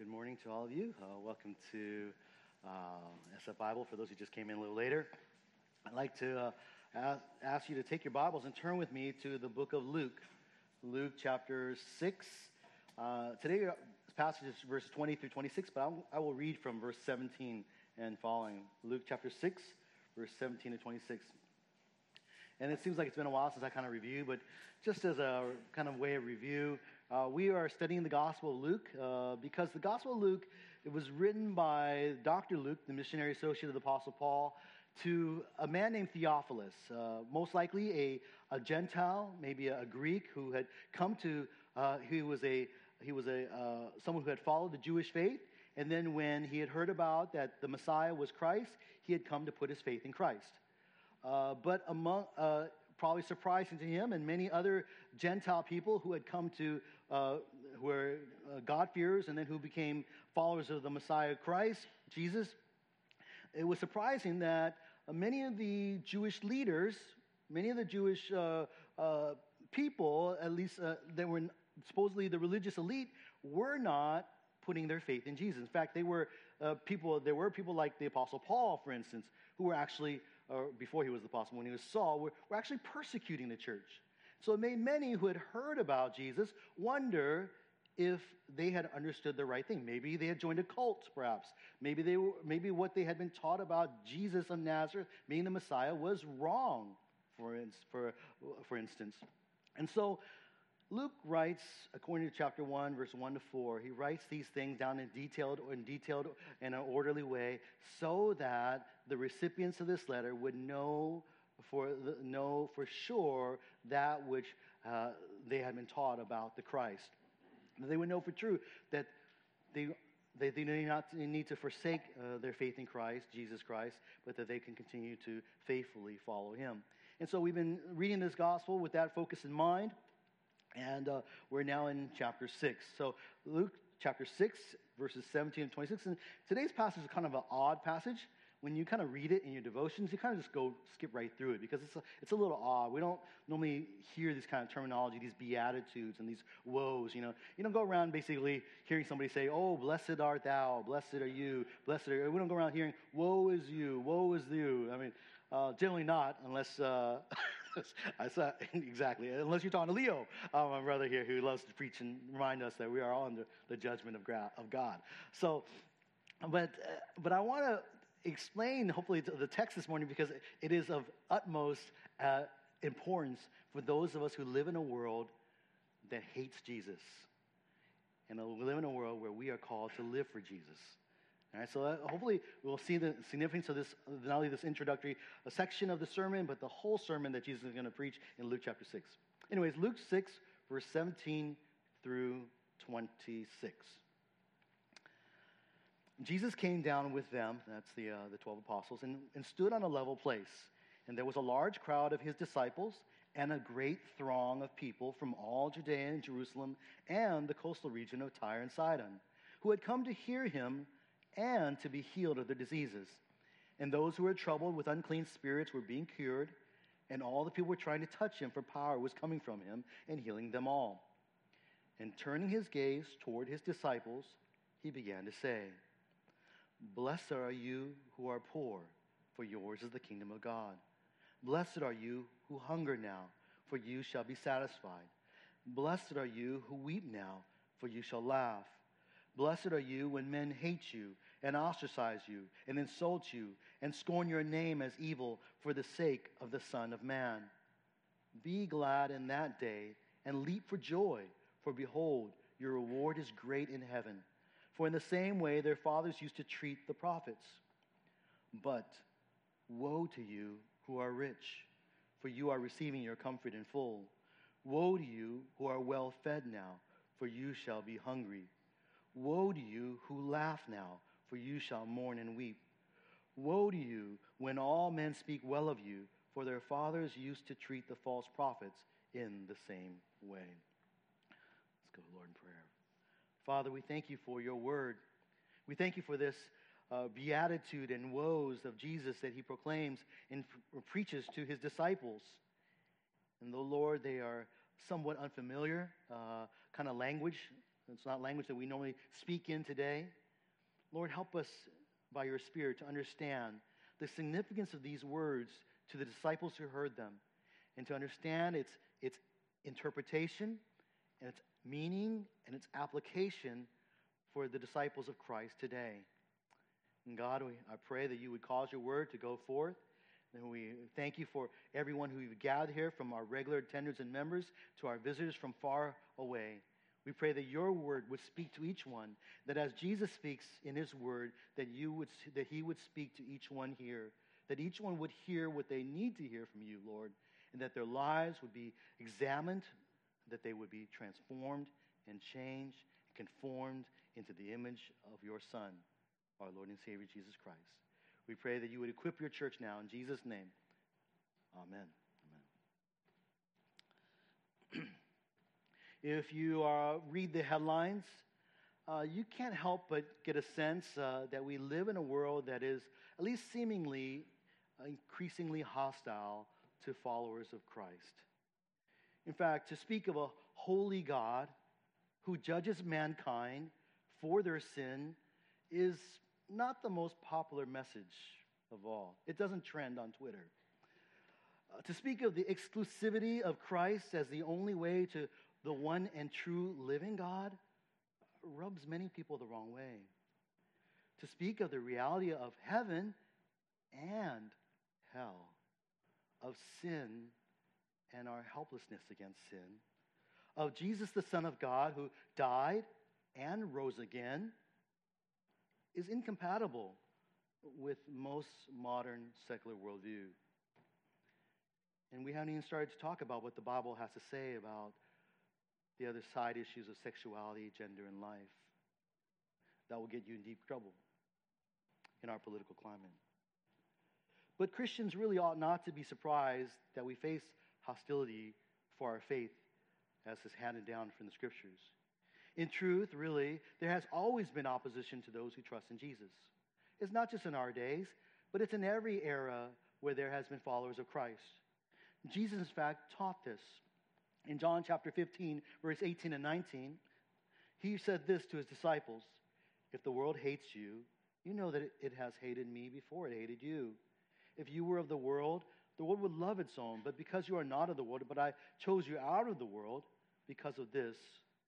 good morning to all of you. Uh, welcome to uh, SF Bible. For those who just came in a little later, I'd like to uh, ask, you to take your Bibles and turn with me to the book of Luke, Luke chapter 6. Uh, today, uh, passage is verse 20 through 26, but I'll, I will read from verse 17 and following. Luke chapter 6, verse 17 to 26. And it seems like it's been a while since I kind of reviewed, but just as a kind of way of review, uh, we are studying the Gospel of Luke uh, because the Gospel of Luke it was written by Dr. Luke, the missionary associate of the Apostle Paul, to a man named Theophilus, uh, most likely a, a Gentile, maybe a, a, Greek who had come to. Uh, he was a he was a uh, someone who had followed the Jewish faith, and then when he had heard about that the Messiah was Christ, he had come to put his faith in Christ. Uh, but among, probably surprising to him and many other Gentile people who had come to, uh, who were uh, God-fearers and then who became followers of the Messiah Christ, Jesus, it was surprising that many of the Jewish leaders, many of the Jewish uh, people, at least that were supposedly the religious elite, were not putting their faith in Jesus. In fact, they were uh, people. There were people like the Apostle Paul, for instance, who were actually or before he was the apostle, when he was Saul, were, were actually persecuting the church. So it made many who had heard about Jesus wonder if they had understood the right thing. Maybe they had joined a cult, perhaps. Maybe, they were, maybe what they had been taught about Jesus of Nazareth, being the Messiah, was wrong, for, for, for instance. And so Luke writes, according to chapter 1, verse 1 to 4, he writes these things down in detailed in detailed in an orderly way so that the recipients of this letter would know for, know for sure that which uh, they had been taught about the Christ. They would know for true that they, they, they do not need to forsake uh, their faith in Christ, Jesus Christ, but that they can continue to faithfully follow him. And so we've been reading this gospel with that focus in mind. And uh, we're now in chapter 6. So, Luke chapter 6, verses 17 and 26. And today's passage is kind of an odd passage. When you kind of read it in your devotions, you kind of just go skip right through it because it's a, it's a little odd. We don't normally hear this kind of terminology, these beatitudes and these woes. You know, you don't go around basically hearing somebody say, "Oh, blessed art thou, blessed are you, blessed are." You. We don't go around hearing, "Woe is you, woe is you." I mean, uh, generally not, unless uh, I saw exactly unless you're talking to Leo, uh, my brother here, who loves to preach and remind us that we are all under the judgment of God. So, but uh, but I want to explain hopefully the text this morning because it is of utmost uh, importance for those of us who live in a world that hates Jesus, and live in a world where we are called to live for Jesus. All right, so uh, hopefully we'll see the significance of this, not only this introductory section of the sermon, but the whole sermon that Jesus is going to preach in Luke chapter 6. Anyways, Luke 6, verse 17 through 26. Jesus came down with them, that's the, uh, the 12 apostles, and, and stood on a level place. And there was a large crowd of his disciples and a great throng of people from all Judea and Jerusalem and the coastal region of Tyre and Sidon, who had come to hear him and to be healed of their diseases. And those who were troubled with unclean spirits were being cured, and all the people were trying to touch him, for power was coming from him and healing them all. And turning his gaze toward his disciples, he began to say, Blessed are you who are poor, for yours is the kingdom of God. Blessed are you who hunger now, for you shall be satisfied. Blessed are you who weep now, for you shall laugh. Blessed are you when men hate you and ostracize you and insult you and scorn your name as evil for the sake of the Son of Man. Be glad in that day and leap for joy, for behold, your reward is great in heaven. For in the same way their fathers used to treat the prophets. But woe to you who are rich, for you are receiving your comfort in full. Woe to you who are well fed now, for you shall be hungry. Woe to you who laugh now, for you shall mourn and weep. Woe to you when all men speak well of you, for their fathers used to treat the false prophets in the same way. Let's go, Lord, in prayer. Father, we thank you for your word. We thank you for this uh, beatitude and woes of Jesus that he proclaims and preaches to his disciples. And though, Lord, they are somewhat unfamiliar uh, kind of language It's not language that we normally speak in today. Lord, help us by your Spirit to understand the significance of these words to the disciples who heard them and to understand its, its interpretation and its meaning and its application for the disciples of Christ today. And God, we, I pray that you would cause your word to go forth. And we thank you for everyone who you've gathered here, from our regular attenders and members to our visitors from far away. We pray that your word would speak to each one, that as Jesus speaks in his word, that, you would, that he would speak to each one here, that each one would hear what they need to hear from you, Lord, and that their lives would be examined, that they would be transformed and changed and conformed into the image of your Son, our Lord and Savior Jesus Christ. We pray that you would equip your church now in Jesus' name. Amen. Amen. If you uh, read the headlines, uh, you can't help but get a sense uh, that we live in a world that is, at least seemingly, increasingly hostile to followers of Christ. In fact, to speak of a holy God who judges mankind for their sin is not the most popular message of all. It doesn't trend on Twitter. Uh, to speak of the exclusivity of Christ as the only way to the one and true living God rubs many people the wrong way. To speak of the reality of heaven and hell, of sin and our helplessness against sin, of Jesus, the Son of God, who died and rose again, is incompatible with most modern secular worldview. And we haven't even started to talk about what the Bible has to say about the other side issues of sexuality, gender, and life. That will get you in deep trouble in our political climate. But Christians really ought not to be surprised that we face hostility for our faith as is handed down from the scriptures. In truth, really, there has always been opposition to those who trust in Jesus. It's not just in our days, but it's in every era where there has been followers of Christ. Jesus, in fact, taught this. In John chapter 15, verse 18 and 19, he said this to his disciples If the world hates you, you know that it has hated me before it hated you. If you were of the world, the world would love its own. But because you are not of the world, but I chose you out of the world, because of this,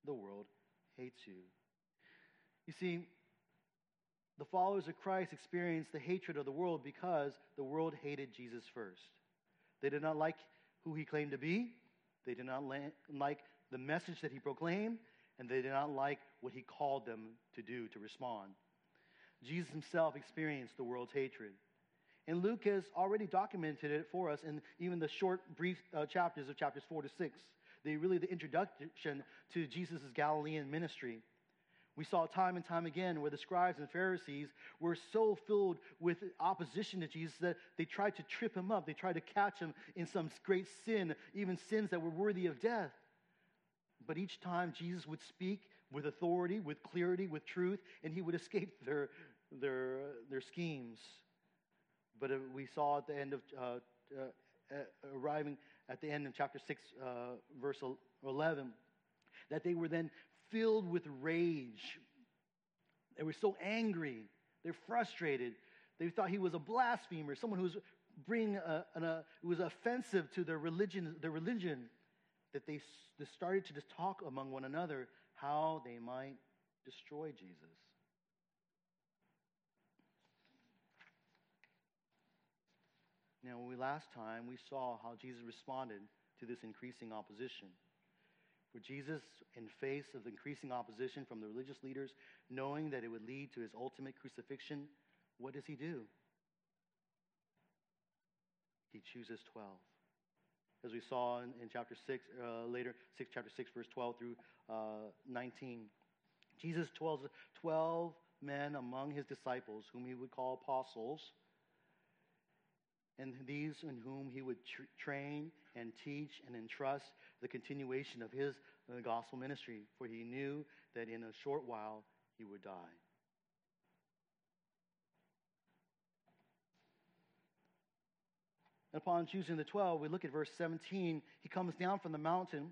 the world hates you. You see, the followers of Christ experienced the hatred of the world because the world hated Jesus first. They did not like who he claimed to be, they did not like the message that he proclaimed, and they did not like what he called them to do to respond. Jesus himself experienced the world's hatred. And Luke has already documented it for us in even the short, brief uh, chapters of chapters 4 to 6. They really the introduction to Jesus' Galilean ministry. We saw time and time again where the scribes and Pharisees were so filled with opposition to Jesus that they tried to trip him up. They tried to catch him in some great sin, even sins that were worthy of death. But each time Jesus would speak with authority, with clarity, with truth, and he would escape their, their, their schemes. But uh, we saw at the end of, uh, uh, uh, arriving at the end of chapter 6, uh, verse 11, that they were then filled with rage. They were so angry. They're frustrated. They thought he was a blasphemer, someone uh, uh, who was bringing a, an, a, was offensive to their religion, their religion, that they, they started to just talk among one another how they might destroy Jesus. Now, when we last time, we saw how Jesus responded to this increasing opposition. For Jesus, in face of increasing opposition from the religious leaders, knowing that it would lead to his ultimate crucifixion, what does he do? He chooses 12. As we saw in, in chapter 6, uh, later, 6, chapter 6, verse 12 through uh, 19. Jesus 12, 12 men among his disciples, whom he would call apostles, and these in whom he would tr- train and teach and entrust the continuation of his uh, gospel ministry, for he knew that in a short while he would die. And upon choosing the 12, we look at verse 17. He comes down from the mountain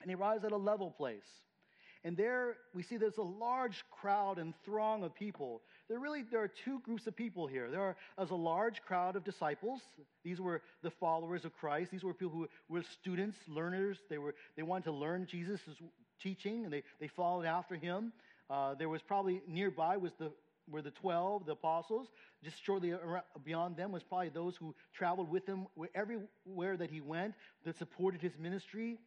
and he arrives at a level place. And there we see there's a large crowd and throng of people. There really there are two groups of people here. There are as a large crowd of disciples. These were the followers of Christ. These were people who were students, learners. They were they wanted to learn Jesus' teaching and they, they followed after him. Uh, there was probably nearby was the were the 12, the apostles. Just shortly beyond them was probably those who traveled with him everywhere that he went, that supported his ministry.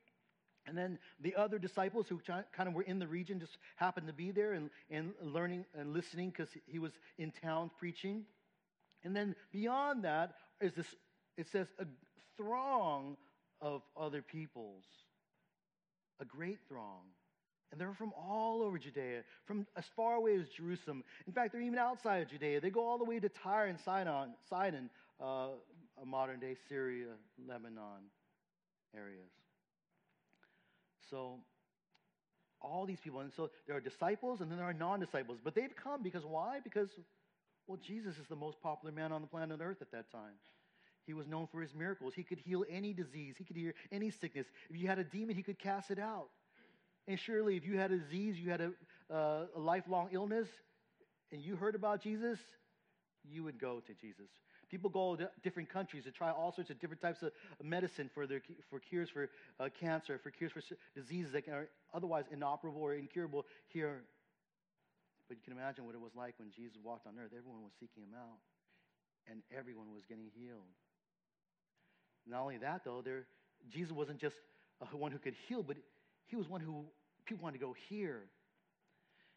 And then the other disciples who kind of were in the region just happened to be there and, and learning and listening because he was in town preaching. And then beyond that is this, it says, a throng of other peoples, a great throng. And they're from all over Judea, from as far away as Jerusalem. In fact, they're even outside of Judea. They go all the way to Tyre and Sidon, Sidon uh, modern day Syria, Lebanon areas. So, all these people, and so there are disciples and then there are non disciples. But they've come because why? Because, well, Jesus is the most popular man on the planet Earth at that time. He was known for his miracles. He could heal any disease, he could heal any sickness. If you had a demon, he could cast it out. And surely, if you had a disease, you had a, uh, a lifelong illness, and you heard about Jesus, you would go to Jesus. People go to different countries to try all sorts of different types of medicine for, their, for cures for uh, cancer, for cures for diseases that are otherwise inoperable or incurable here. But you can imagine what it was like when Jesus walked on earth. Everyone was seeking him out, and everyone was getting healed. Not only that, though, there, Jesus wasn't just one who could heal, but he was one who people wanted to go hear.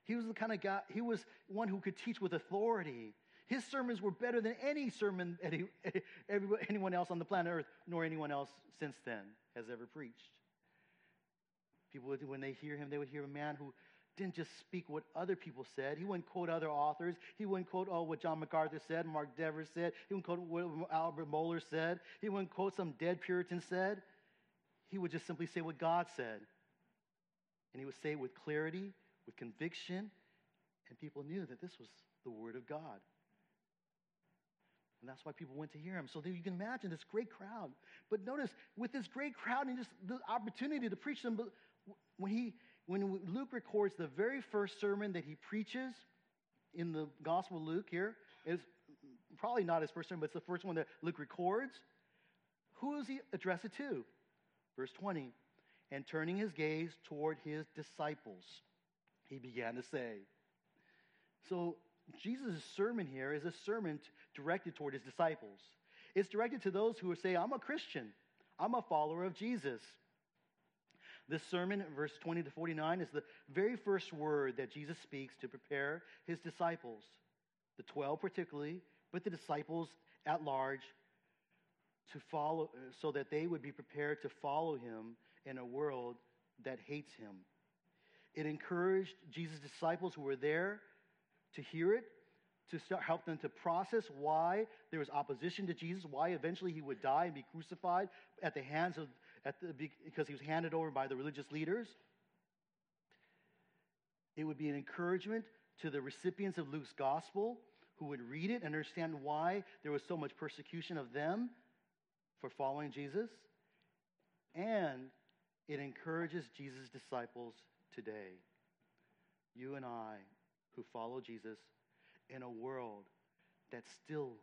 He was the kind of guy, he was one who could teach with authority. His sermons were better than any sermon any, anyone else on the planet Earth, nor anyone else since then has ever preached. People, would, when they hear him, they would hear a man who didn't just speak what other people said. He wouldn't quote other authors. He wouldn't quote, oh, what John MacArthur said, Mark Dever said. He wouldn't quote what Albert Mohler said. He wouldn't quote some dead Puritan said. He would just simply say what God said. And he would say it with clarity, with conviction, and people knew that this was the Word of God. And that's why people went to hear him. So you can imagine this great crowd. But notice, with this great crowd and just the opportunity to preach them, but when, he, when Luke records the very first sermon that he preaches in the Gospel of Luke here, is probably not his first sermon, but it's the first one that Luke records. Who does he address it to? Verse 20. And turning his gaze toward his disciples, he began to say. So Jesus' sermon here is a sermon directed toward his disciples. It's directed to those who say, I'm a Christian, I'm a follower of Jesus. This sermon, verse 20 to 49, is the very first word that Jesus speaks to prepare his disciples, the 12 particularly, but the disciples at large, to follow, so that they would be prepared to follow him in a world that hates him. It encouraged Jesus' disciples who were there to hear it, to start, help them to process why there was opposition to Jesus, why eventually he would die and be crucified at the hands of, at the, because he was handed over by the religious leaders. It would be an encouragement to the recipients of Luke's gospel who would read it and understand why there was so much persecution of them for following Jesus. And it encourages Jesus' disciples today. You and I who follow Jesus in a world that still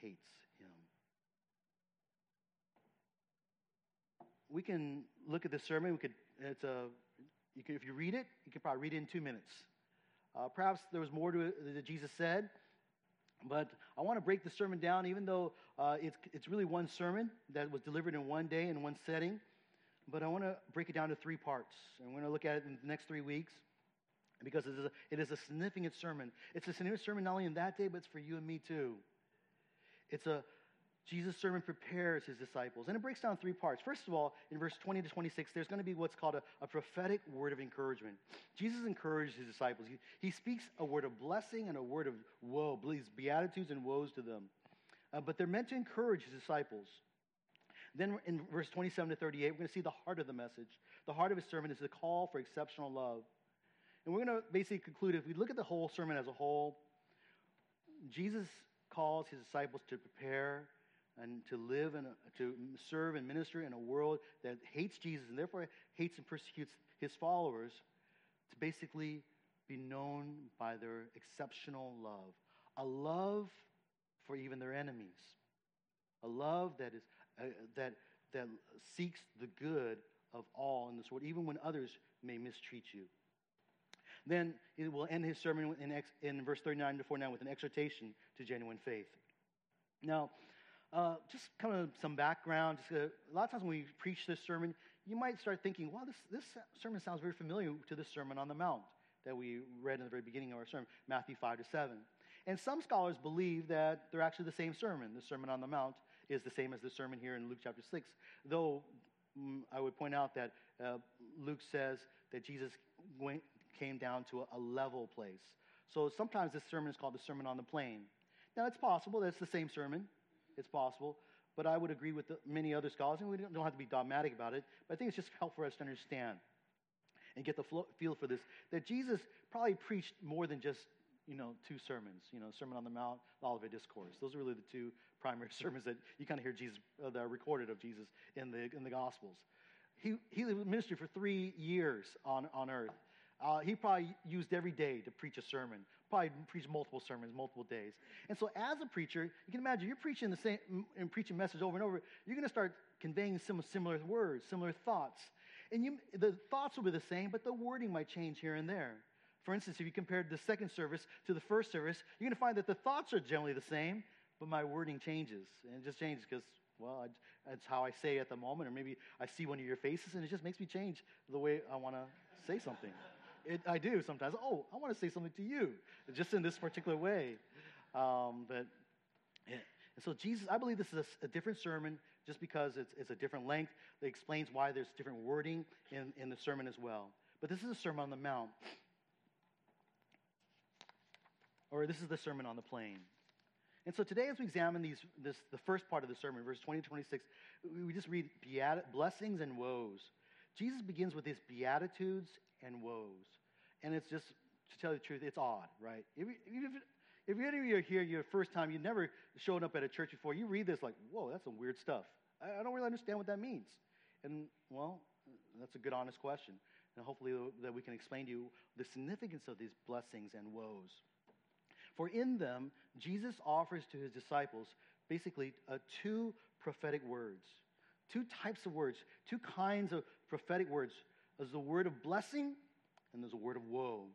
hates him. We can look at this sermon. We could, it's a, you could, if you read it, you could probably read it in two minutes. Uh, perhaps there was more to it that Jesus said, but I want to break the sermon down, even though uh, it's, it's really one sermon that was delivered in one day in one setting. But I want to break it down to three parts. And we're going to look at it in the next three weeks because it is, a, it is a significant sermon. It's a significant sermon not only in that day, but it's for you and me too. It's a Jesus' sermon prepares his disciples. And it breaks down three parts. First of all, in verse 20 to 26, there's going to be what's called a, a prophetic word of encouragement. Jesus encouraged his disciples. He, he speaks a word of blessing and a word of woe, these beatitudes and woes to them. Uh, but they're meant to encourage his disciples. Then in verse 27 to 38, we're going to see the heart of the message. The heart of his sermon is the call for exceptional love. And we're going to basically conclude if we look at the whole sermon as a whole, Jesus calls his disciples to prepare and to live and to serve and minister in a world that hates Jesus and therefore hates and persecutes his followers, to basically be known by their exceptional love, a love for even their enemies, a love that is uh, that that seeks the good of all in this world, even when others may mistreat you. Then it will end his sermon in, ex, in verse 39 to 49 with an exhortation to genuine faith. Now, uh, just kind of some background. Just a, a, lot of times when we preach this sermon, you might start thinking, wow, this, this sermon sounds very familiar to the Sermon on the Mount that we read in the very beginning of our sermon, Matthew 5 to 7. And some scholars believe that they're actually the same sermon. The Sermon on the Mount is the same as the sermon here in Luke chapter 6, though mm, I would point out that uh, Luke says that Jesus went, came down to a, level place. So sometimes this sermon is called the Sermon on the Plain. Now, it's possible that it's the same sermon. It's possible. But I would agree with the, many other scholars, and we don't, don't have to be dogmatic about it, but I think it's just helpful for us to understand and get the flow, feel for this that Jesus probably preached more than just you know two sermons you know sermon on the mount the olivet discourse those are really the two primary sermons that you kind of hear jesus uh, that are recorded of jesus in the in the gospels he he ministered for three years on on earth uh, he probably used every day to preach a sermon probably preached multiple sermons multiple days and so as a preacher you can imagine you're preaching the same and preaching message over and over you're going to start conveying some similar words similar thoughts and you, the thoughts will be the same, but the wording might change here and there. For instance, if you compared the second service to the first service, you're going to find that the thoughts are generally the same, but my wording changes. And it just changes because, well, that's how I say it at the moment, or maybe I see one of your faces and it just makes me change the way I want to say something. It, I do sometimes. Oh, I want to say something to you, just in this particular way. Um, but yeah. And so Jesus, I believe this is a, a different sermon just because it's, it's a different length. It explains why there's different wording in, in the sermon as well. But this is a Sermon on the Mount. Or this is the Sermon on the Plain. And so today, as we examine these, this, the first part of the sermon, verse 20 to 26, we just read blessings and woes. Jesus begins with these beatitudes and woes. And it's just, to tell you the truth, it's odd, right? If, if, if any of you are here, your first time, you've never shown up at a church before, you read this like, whoa, that's some weird stuff. I, I don't really understand what that means. And, well, that's a good, honest question. And hopefully that we can explain to you the significance of these blessings and woes. For in them, Jesus offers to his disciples basically uh, two prophetic words, two types of words, two kinds of prophetic words. There's the word of blessing and there's a word of woe.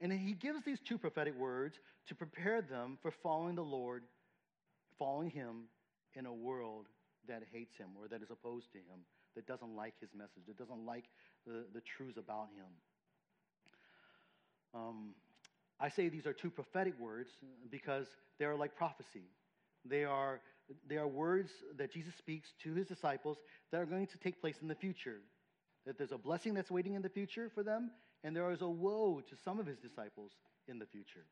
And he gives these two prophetic words to prepare them for following the Lord, following him in a world that hates him or that is opposed to him, that doesn't like his message, that doesn't like the, the truths about him. Um, I say these are two prophetic words because they are like prophecy. They are, they are words that Jesus speaks to his disciples that are going to take place in the future. That there's a blessing that's waiting in the future for them, and there is a woe to some of his disciples in the future.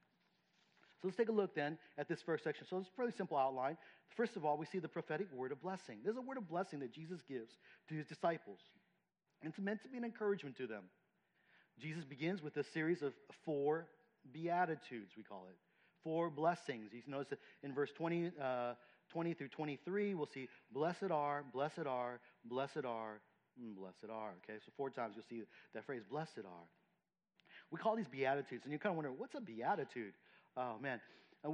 So let's take a look then at this first section. So it's a pretty simple outline. First of all, we see the prophetic word of blessing. There's a word of blessing that Jesus gives to his disciples, and it's meant to be an encouragement to them. Jesus begins with a series of four beatitudes, we call it. Four blessings. You notice that in verse 20, uh, 20 through 23, we'll see, Blessed are, blessed are, blessed are, blessed are. Okay, so four times you'll see that phrase, blessed are. We call these beatitudes, and you kind of wonder, what's a beatitude? Oh, man. Uh,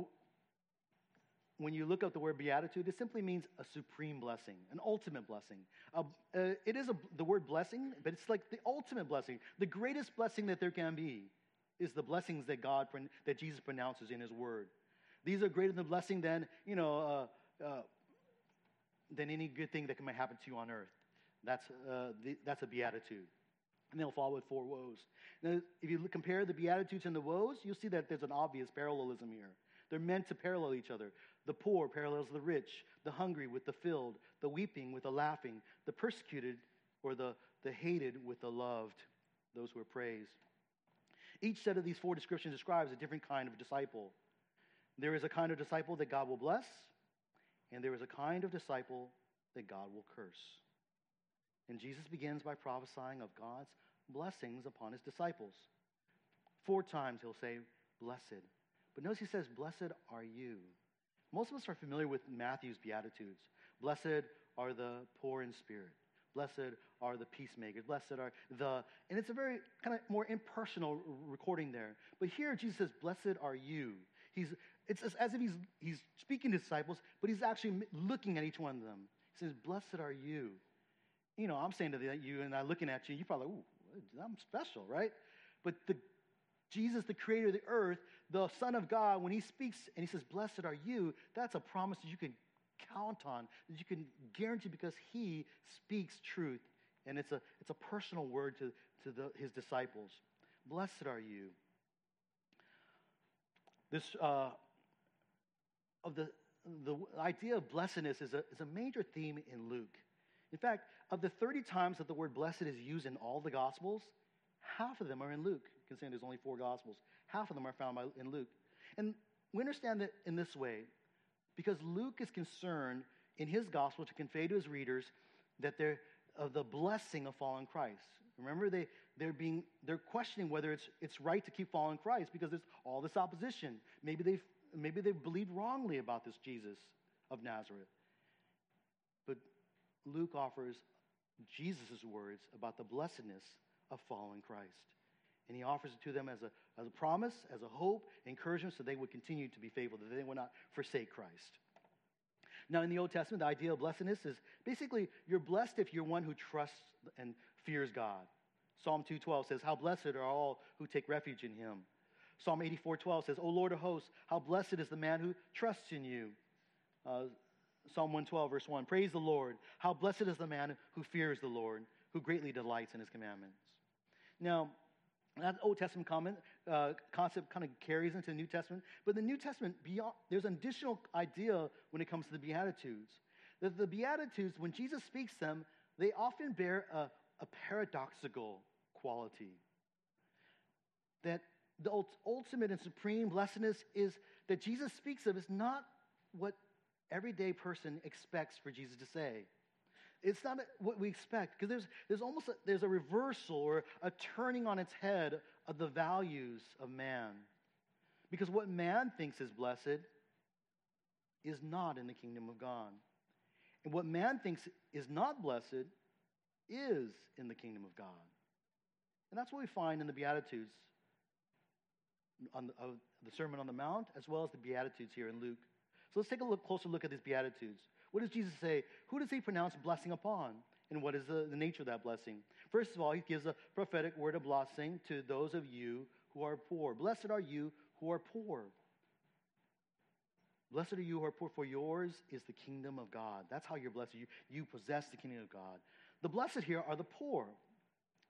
when you look up the word beatitude, it simply means a supreme blessing, an ultimate blessing. Uh, uh, it is a, the word blessing, but it's like the ultimate blessing. The greatest blessing that there can be is the blessings that God, that Jesus pronounces in His Word. These are greater than the blessing than, you know, uh, uh, than any good thing that can happen to you on earth. That's, uh, the, that's a beatitude and they'll follow with four woes. Now, if you compare the Beatitudes and the woes, you'll see that there's an obvious parallelism here. They're meant to parallel each other. The poor parallels the rich, the hungry with the filled, the weeping with the laughing, the persecuted or the, the hated with the loved, those who are praised. Each set of these four descriptions describes a different kind of disciple. There is a kind of disciple that God will bless, and there is a kind of disciple that God will curse. And Jesus begins by prophesying of God's blessings upon his disciples. Four times he'll say, Blessed. But notice he says, Blessed are you. Most of us are familiar with Matthew's Beatitudes. Blessed are the poor in spirit. Blessed are the peacemakers. Blessed are the, and it's a very kind of more impersonal recording there. But here Jesus says, Blessed are you. He's, it's as if he's, he's speaking to disciples, but he's actually looking at each one of them. He says, Blessed are you. You know, I'm saying to you and I'm looking at you, you're probably, ooh, I'm special, right? But the Jesus, the creator of the earth, the Son of God, when he speaks and he says, Blessed are you, that's a promise that you can count on, that you can guarantee because he speaks truth. And it's a, it's a personal word to, to the, his disciples. Blessed are you. This, uh, of the, the idea of blessedness is a, is a major theme in Luke. In fact, of the 30 times that the word blessed is used in all the Gospels, half of them are in Luke, considering there's only four Gospels. Half of them are found in Luke. And we understand that in this way because Luke is concerned in his Gospel to convey to his readers that they're of the blessing of following Christ. Remember, they, they're, being, they're questioning whether it's, it's right to keep following Christ because there's all this opposition. Maybe they've, maybe they've believed wrongly about this Jesus of Nazareth. Luke offers Jesus' words about the blessedness of following Christ. And he offers it to them as a, as a promise, as a hope, encouragement, so they would continue to be faithful, that they would not forsake Christ. Now, in the Old Testament, the idea of blessedness is basically you're blessed if you're one who trusts and fears God. Psalm 2:12 says, "How blessed are all who take refuge in Him." Psalm 84:12 says, "O Lord of hosts, how blessed is the man who trusts in you." Uh, Psalm 112, verse 1 Praise the Lord. How blessed is the man who fears the Lord, who greatly delights in his commandments. Now, that Old Testament comment, uh, concept kind of carries into the New Testament, but the New Testament, beyond, there's an additional idea when it comes to the Beatitudes. That the Beatitudes, when Jesus speaks them, they often bear a, a paradoxical quality. That the ultimate and supreme blessedness is that Jesus speaks of is not what everyday person expects for Jesus to say. It's not what we expect because there's, there's almost a, there's a reversal or a turning on its head of the values of man. Because what man thinks is blessed is not in the kingdom of God. And what man thinks is not blessed is in the kingdom of God. And that's what we find in the Beatitudes, on the, the Sermon on the Mount, as well as the Beatitudes here in Luke. So let's take a look, closer look at these Beatitudes. What does Jesus say? Who does he pronounce blessing upon? And what is the, the nature of that blessing? First of all, he gives a prophetic word of blessing to those of you who are poor. Blessed are you who are poor. Blessed are you who are poor, for yours is the kingdom of God. That's how you're blessed. You, you possess the kingdom of God. The blessed here are the poor.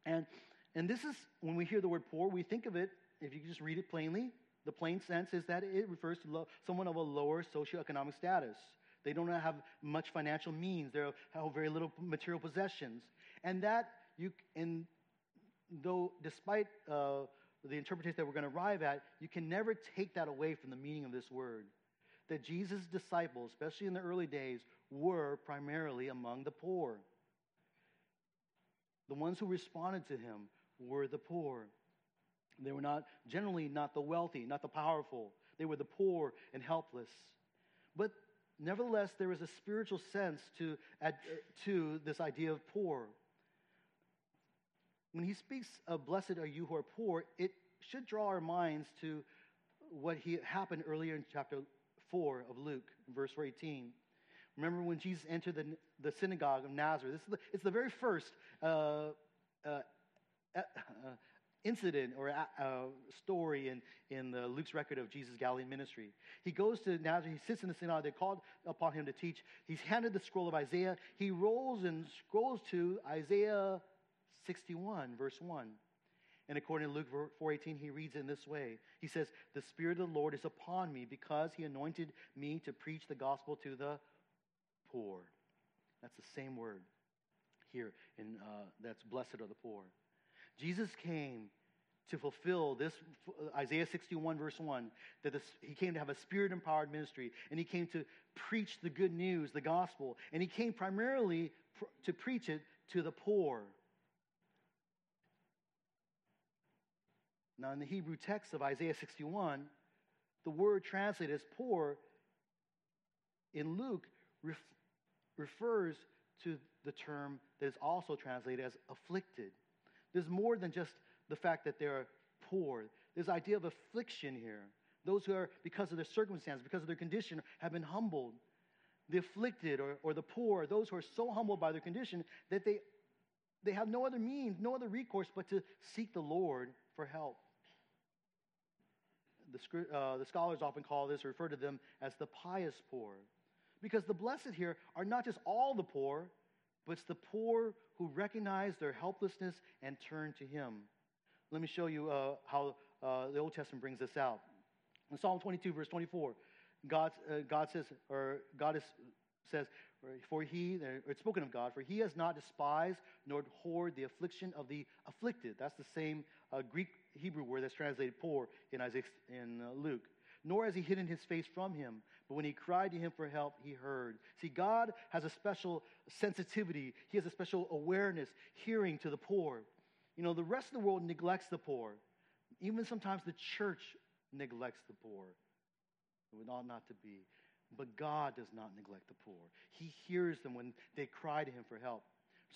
And, and this is, when we hear the word poor, we think of it, if you just read it plainly, the plain sense is that it refers to lo- someone of a lower socioeconomic status. They don't have much financial means. They have very little material possessions. And that you, and though, despite uh, the interpretation that we're going to arrive at, you can never take that away from the meaning of this word. That Jesus' disciples, especially in the early days, were primarily among the poor. The ones who responded to him were the poor. They were not generally not the wealthy, not the powerful. They were the poor and helpless. But nevertheless, there is a spiritual sense to, to this idea of poor. When he speaks of blessed are you who are poor, it should draw our minds to what he, happened earlier in chapter 4 of Luke, verse 18. Remember when Jesus entered the, the synagogue of Nazareth? This is the, it's the very first uh, uh, uh, incident or a, story in, in the Luke's record of Jesus' Galilean ministry. He goes to Nazareth, he sits in the synagogue, they called upon him to teach. He's handed the scroll of Isaiah. He rolls and scrolls to Isaiah 61, verse 1. And according to Luke 4:18, he reads in this way. He says, "The Spirit of the Lord is upon me because he anointed me to preach the gospel to the poor." That's the same word here, and uh, that's blessed are the poor. Jesus came to fulfill this Isaiah 61, verse 1, that this, he came to have a spirit empowered ministry, and he came to preach the good news, the gospel, and he came primarily pr- to preach it to the poor. Now, in the Hebrew text of Isaiah 61, the word translated as poor in Luke ref- refers to the term that is also translated as afflicted. There's more than just the fact that they're poor. There's idea of affliction here. Those who are, because of their circumstance, because of their condition, have been humbled. The afflicted or, or the poor, those who are so humbled by their condition that they, they have no other means, no other recourse but to seek the Lord for help. The, uh, the scholars often call this, or refer to them as the pious poor. Because the blessed here are not just all the poor, but it's the poor who recognize their helplessness and turn to Him. Let me show you uh, how uh, the Old Testament brings this out. In Psalm 22, verse 24, God, uh, God says, or God is, says, for he, it's spoken of God, for he has not despised nor abhorred the affliction of the afflicted. That's the same uh, Greek Hebrew word that's translated poor in Isaiah in uh, Luke. Nor has he hidden his face from him, but when he cried to him for help, he heard. See, God has a special sensitivity. He has a special awareness, hearing to the poor. You know, the rest of the world neglects the poor. Even sometimes the church neglects the poor. It ought not to be. But God does not neglect the poor. He hears them when they cry to him for help.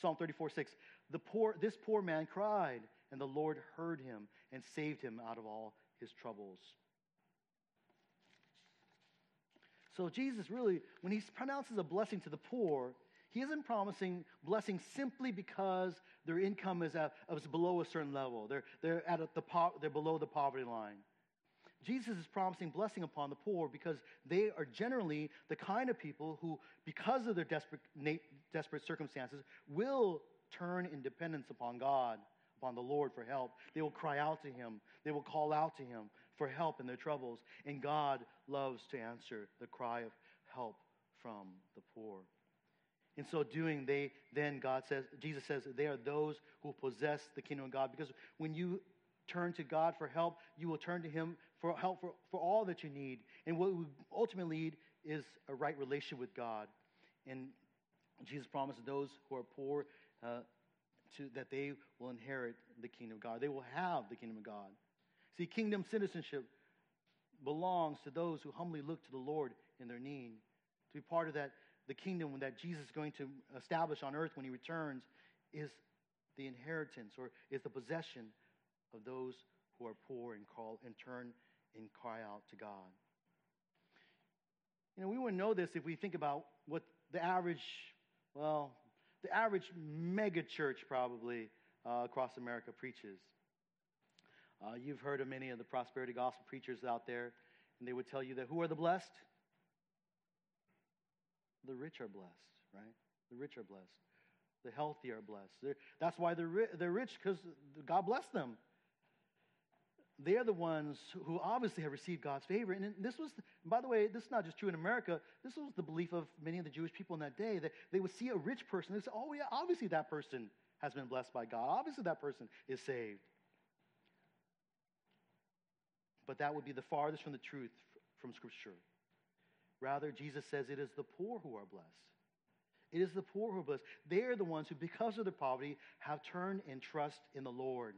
Psalm 34, 6. The poor, this poor man cried, and the Lord heard him and saved him out of all his troubles. So Jesus really, when he pronounces a blessing to the poor, he isn't promising blessing simply because their income is, at, is below a certain level. They're, they're, at the, they're below the poverty line. Jesus is promising blessing upon the poor because they are generally the kind of people who, because of their desperate, desperate circumstances, will turn in dependence upon God, upon the Lord for help. They will cry out to Him, they will call out to Him for help in their troubles. And God loves to answer the cry of help from the poor. In so doing, they then God says, Jesus says, they are those who possess the kingdom of God. Because when you turn to God for help, you will turn to Him for help for, for all that you need. And what we ultimately need is a right relationship with God. And Jesus promised those who are poor uh, to, that they will inherit the kingdom of God. They will have the kingdom of God. See, kingdom citizenship belongs to those who humbly look to the Lord in their need. To be part of that, the kingdom that Jesus is going to establish on earth when he returns is the inheritance or is the possession of those who are poor and call and turn and cry out to God. You know, we wouldn't know this if we think about what the average, well, the average mega church probably uh, across America preaches. Uh, you've heard of many of the prosperity gospel preachers out there, and they would tell you that who are the blessed? The rich are blessed, right? The rich are blessed. The healthy are blessed. They're, that's why they're, ri- they're rich, because God blessed them they're the ones who obviously have received God's favor. And this was, by the way, this is not just true in America. This was the belief of many of the Jewish people in that day that they would see a rich person. They say, oh, yeah, obviously that person has been blessed by God. Obviously that person is saved. But that would be the farthest from the truth from Scripture. Rather, Jesus says it is the poor who are blessed. It is the poor who are blessed. They are the ones who, because of their poverty, have turned and trust in the Lord.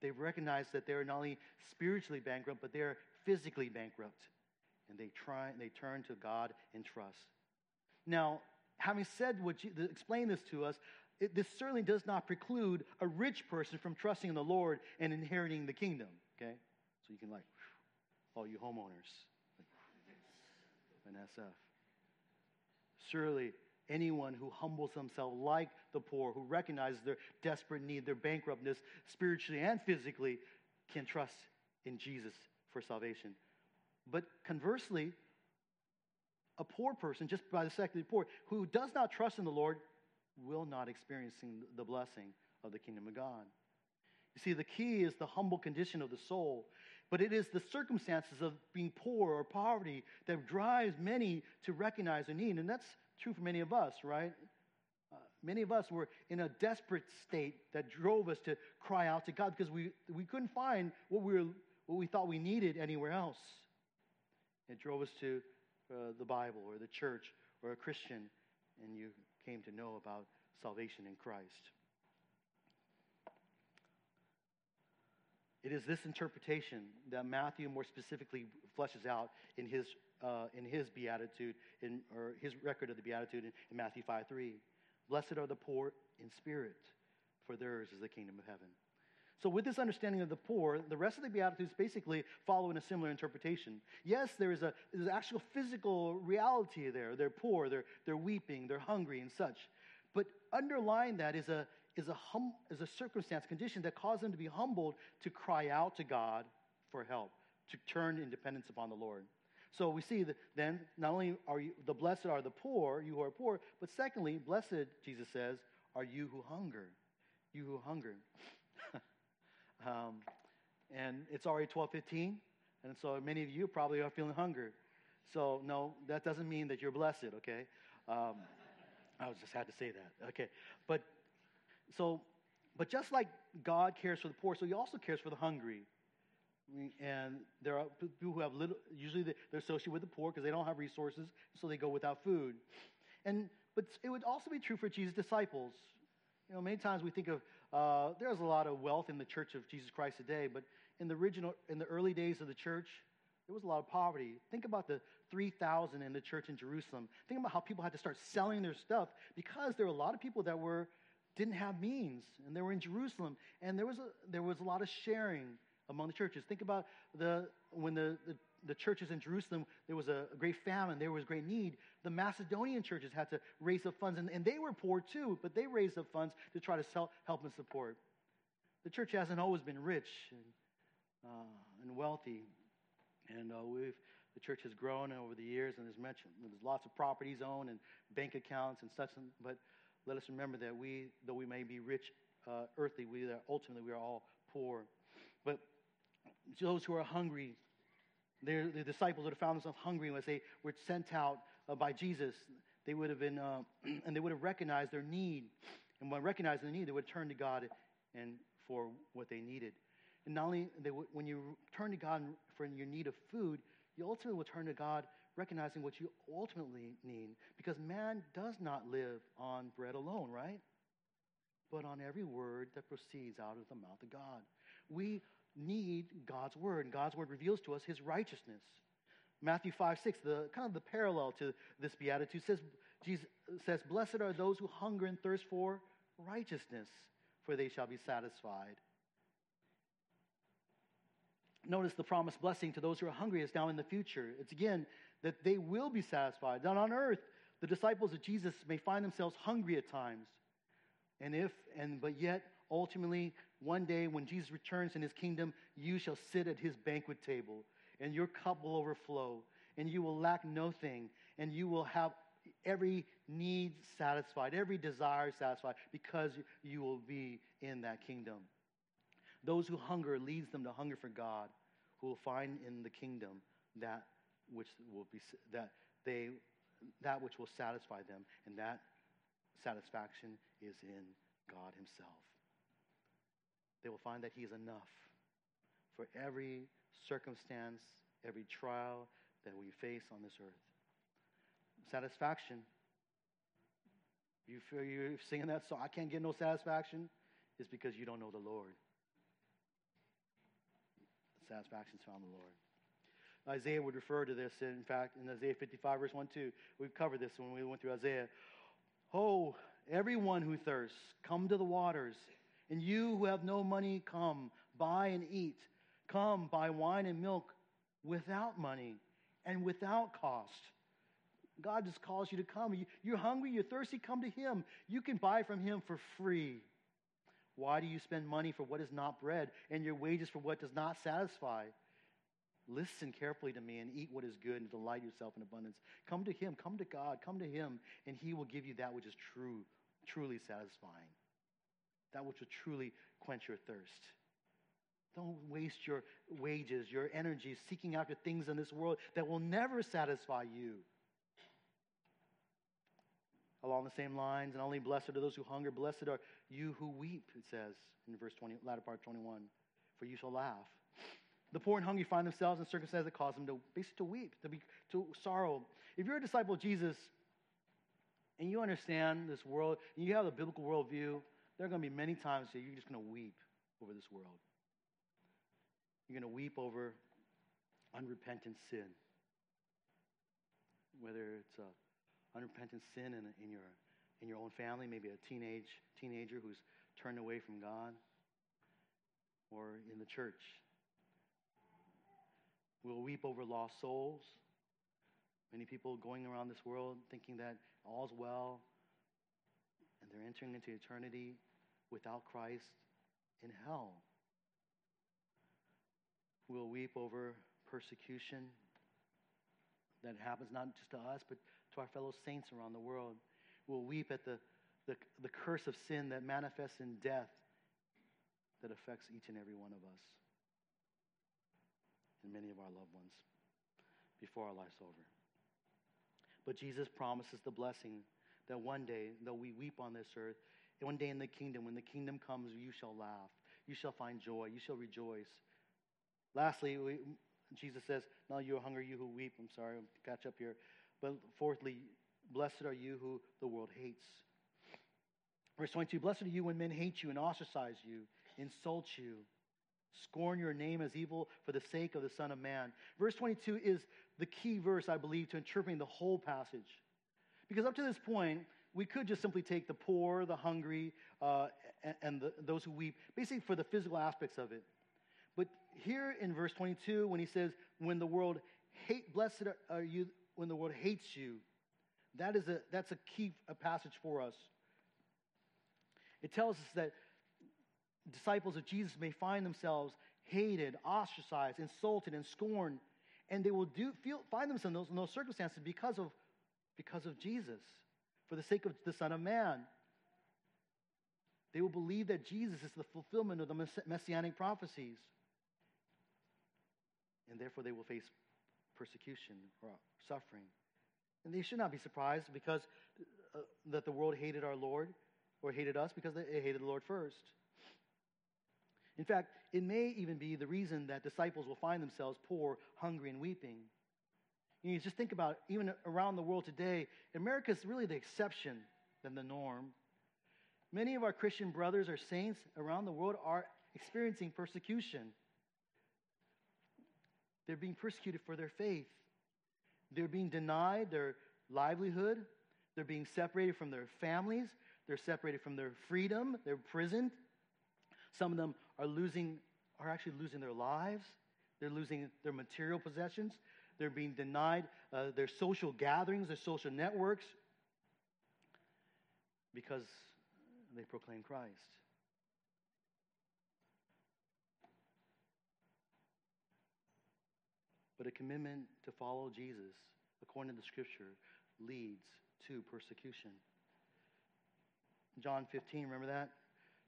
They've recognized that they're not only spiritually bankrupt, but they're physically bankrupt. And they try they turn to God in trust. Now, having said what explain this to us, it, this certainly does not preclude a rich person from trusting in the Lord and inheriting the kingdom. Okay? So you can like, all you homeowners, an SF. Surely anyone who humbles himself like the poor, who recognizes their desperate need, their bankruptness, spiritually and physically, can trust in Jesus for salvation. But conversely, a poor person, just by the of poor, who does not trust in the Lord, will not experience the blessing of the kingdom of God. You see, the key is the humble condition of the soul, but it is the circumstances of being poor or poverty that drives many to recognize a need. And that's true for many of us, right? Uh, many of us were in a desperate state that drove us to cry out to God because we, we couldn't find what we, were, what we thought we needed anywhere else. It drove us to uh, the Bible or the church or a Christian, and you came to know about salvation in Christ. It is this interpretation that Matthew more specifically fleshes out in his, uh, in his beatitude, in, or his record of the beatitude in, in Matthew 5 3. Blessed are the poor in spirit, for theirs is the kingdom of heaven. So, with this understanding of the poor, the rest of the Beatitudes basically follow in a similar interpretation. Yes, there is a there's actual physical reality there. They're poor, they're, they're weeping, they're hungry, and such. But underlying that is a, is, a hum, is a circumstance, condition that causes them to be humbled to cry out to God for help, to turn in dependence upon the Lord. So we see that then not only are you, the blessed are the poor, you who are poor, but secondly, blessed, Jesus says, are you who hunger. You who hunger. Um, and it's already 12:15, and so many of you probably are feeling hunger. So no, that doesn't mean that you're blessed. Okay, um, I was just had to say that. Okay, but so, but just like God cares for the poor, so He also cares for the hungry. And there are people who have little. Usually, they're associated with the poor because they don't have resources, so they go without food. And but it would also be true for Jesus' disciples. You know, many times we think of uh, there's a lot of wealth in the Church of Jesus Christ today, but in the original, in the early days of the church, there was a lot of poverty. Think about the 3,000 in the church in Jerusalem. Think about how people had to start selling their stuff because there were a lot of people that were didn't have means, and they were in Jerusalem, and there was a, there was a lot of sharing among the churches. Think about the when the, the the churches in Jerusalem, there was a, great famine, there was great need. The Macedonian churches had to raise up funds, and, and they were poor too, but they raised up funds to try to sell, help and support. The church hasn't always been rich and, uh, and wealthy, and uh, we've, the church has grown over the years, and as mentioned, there's lots of properties owned and bank accounts and such. But let us remember that we, though we may be rich uh, earthly, we are, ultimately we are all poor. But those who are hungry the disciples would have found themselves hungry as they were sent out uh, by Jesus. They would have been, uh, and they would have recognized their need. And when recognizing their need, they would turn to God and for what they needed. And not only they would, when you turn to God for your need of food, you ultimately will turn to God recognizing what you ultimately need. Because man does not live on bread alone, right? But on every word that proceeds out of the mouth of God. We need God's word. And God's word reveals to us his righteousness. Matthew 5, 6, the kind of the parallel to this beatitude says, Jesus says, Blessed are those who hunger and thirst for righteousness, for they shall be satisfied. Notice the promised blessing to those who are hungry is now in the future. It's again that they will be satisfied. That on earth, the disciples of Jesus may find themselves hungry at times. And if, and but yet, ultimately, one day when Jesus returns in his kingdom, you shall sit at his banquet table, and your cup will overflow, and you will lack nothing, and you will have every need satisfied, every desire satisfied, because you will be in that kingdom. Those who hunger leads them to hunger for God, who will find in the kingdom that which will be that they that which will satisfy them, and that satisfaction is in God Himself they will find that He is enough for every circumstance, every trial that we face on this earth. Satisfaction. You feel you're singing that song, I can't get no satisfaction, is because you don't know the Lord. Satisfaction is found in the Lord. Isaiah would refer to this, in fact, in Isaiah 55, verse 1 2. We've covered this when we went through Isaiah. Oh, everyone who thirsts, come to the waters. And you who have no money, come, buy and eat. Come, buy wine and milk without money and without cost. God just calls you to come. You're hungry, you're thirsty, come to Him. You can buy from Him for free. Why do you spend money for what is not bread and your wages for what does not satisfy? Listen carefully to me and eat what is good and delight yourself in abundance. Come to Him, come to God, come to Him, and He will give you that which is true, truly satisfying that which will truly quench your thirst. Don't waste your wages, your energy seeking after things in this world that will never satisfy you. Along the same lines, and only blessed are those who hunger, blessed are you who weep, it says in verse 20, latter part 21, for you shall laugh. The poor and hungry find themselves in circumstances that cause them to basically to weep, to be to sorrow. If you're a disciple of Jesus and you understand this world, and you have a biblical worldview, there are going to be many times that you're just going to weep over this world. You're going to weep over unrepentant sin. Whether it's a unrepentant sin in, in, your, in your own family, maybe a teenage teenager who's turned away from God, or in the church. We'll weep over lost souls. Many people going around this world thinking that all's well, and they're entering into eternity without Christ in hell. We'll weep over persecution that happens not just to us, but to our fellow saints around the world. We'll weep at the, the, the curse of sin that manifests in death that affects each and every one of us and many of our loved ones before our life's over. But Jesus promises the blessing that one day, though we weep on this earth, one day in the kingdom, when the kingdom comes, you shall laugh, you shall find joy, you shall rejoice. Lastly, we, Jesus says, Now you are hungry, you who weep. I'm sorry, I'll catch up here. But fourthly, blessed are you who the world hates. Verse 22 Blessed are you when men hate you and ostracize you, insult you, scorn your name as evil for the sake of the Son of Man. Verse 22 is the key verse, I believe, to interpreting the whole passage. Because up to this point, we could just simply take the poor, the hungry, uh, and, the, those who weep, basically for the physical aspects of it. But here in verse 22, when he says, when the world hate, blessed are you when the world hates you, that is a, that's a key a passage for us. It tells us that disciples of Jesus may find themselves hated, ostracized, insulted, and scorned, and they will do, feel, find themselves in those, in those circumstances because of, because of Jesus, for the sake of the Son of Man. They will believe that Jesus is the fulfillment of the messianic prophecies and therefore they will face persecution or suffering. And they should not be surprised because uh, that the world hated our Lord or hated us because they hated the Lord first. In fact, it may even be the reason that disciples will find themselves poor, hungry, and weeping. You, just think about even around the world today, America is really the exception than the norm. Many of our Christian brothers or saints around the world are experiencing persecution. They're being persecuted for their faith. They're being denied their livelihood. They're being separated from their families. They're separated from their freedom. They're imprisoned. Some of them are losing, are actually losing their lives. They're losing their material possessions. They're being denied uh, their social gatherings, their social networks, because they proclaim Christ. But a commitment to follow Jesus, according to the scripture, leads to persecution. John 15, remember that?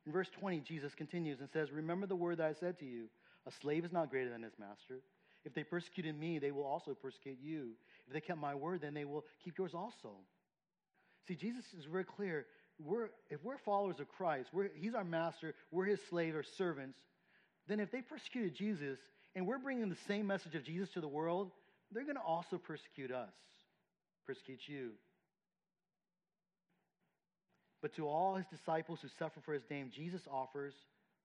In verse 20, Jesus continues and says, Remember the word that I said to you a slave is not greater than his master. If they persecuted me, they will also persecute you. If they kept my word, then they will keep yours also. See, Jesus is very clear. We're, if we're followers of Christ, he's our master, we're his slave or servants, then if they persecuted Jesus, and we're bringing the same message of Jesus to the world, they're going to also persecute us, persecute you. But to all his disciples who suffer for his name, Jesus offers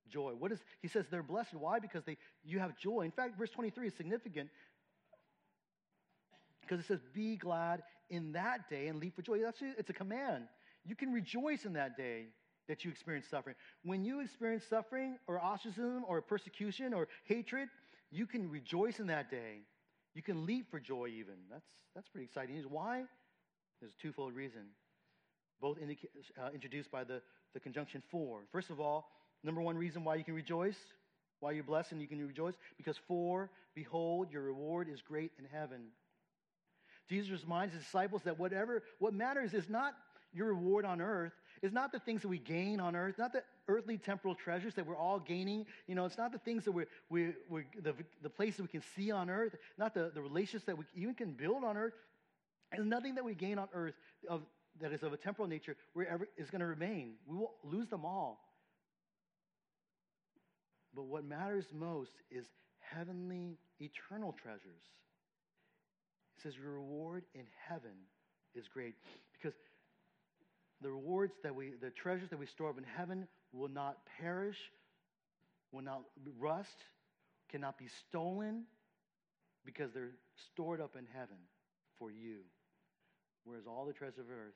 joy. What is he says they're blessed? Why? Because they you have joy. In fact, verse 23 is significant because it says, "Be glad in that day and leap for joy." That's it's a command. You can rejoice in that day that you experience suffering. When you experience suffering or ostracism or persecution or hatred, you can rejoice in that day. You can leap for joy, even. That's, that's pretty exciting. Why? There's a twofold reason, both indica- uh, introduced by the, the conjunction for. First of all, number one reason why you can rejoice, why you're blessed and you can rejoice, because for, behold, your reward is great in heaven. Jesus reminds his disciples that whatever, what matters is not your reward on earth, is not the things that we gain on earth, not the earthly temporal treasures that we're all gaining. You know, it's not the things that we're, we, we the, the places we can see on earth, not the, the relationships that we even can build on earth. There's nothing that we gain on earth of, that is of a temporal nature wherever is going to remain. We will lose them all. But what matters most is heavenly, eternal treasures. It says, Your reward in heaven is great. Because the rewards that we, the treasures that we store up in heaven will not perish, will not rust, cannot be stolen because they're stored up in heaven for you. Whereas all the treasures of earth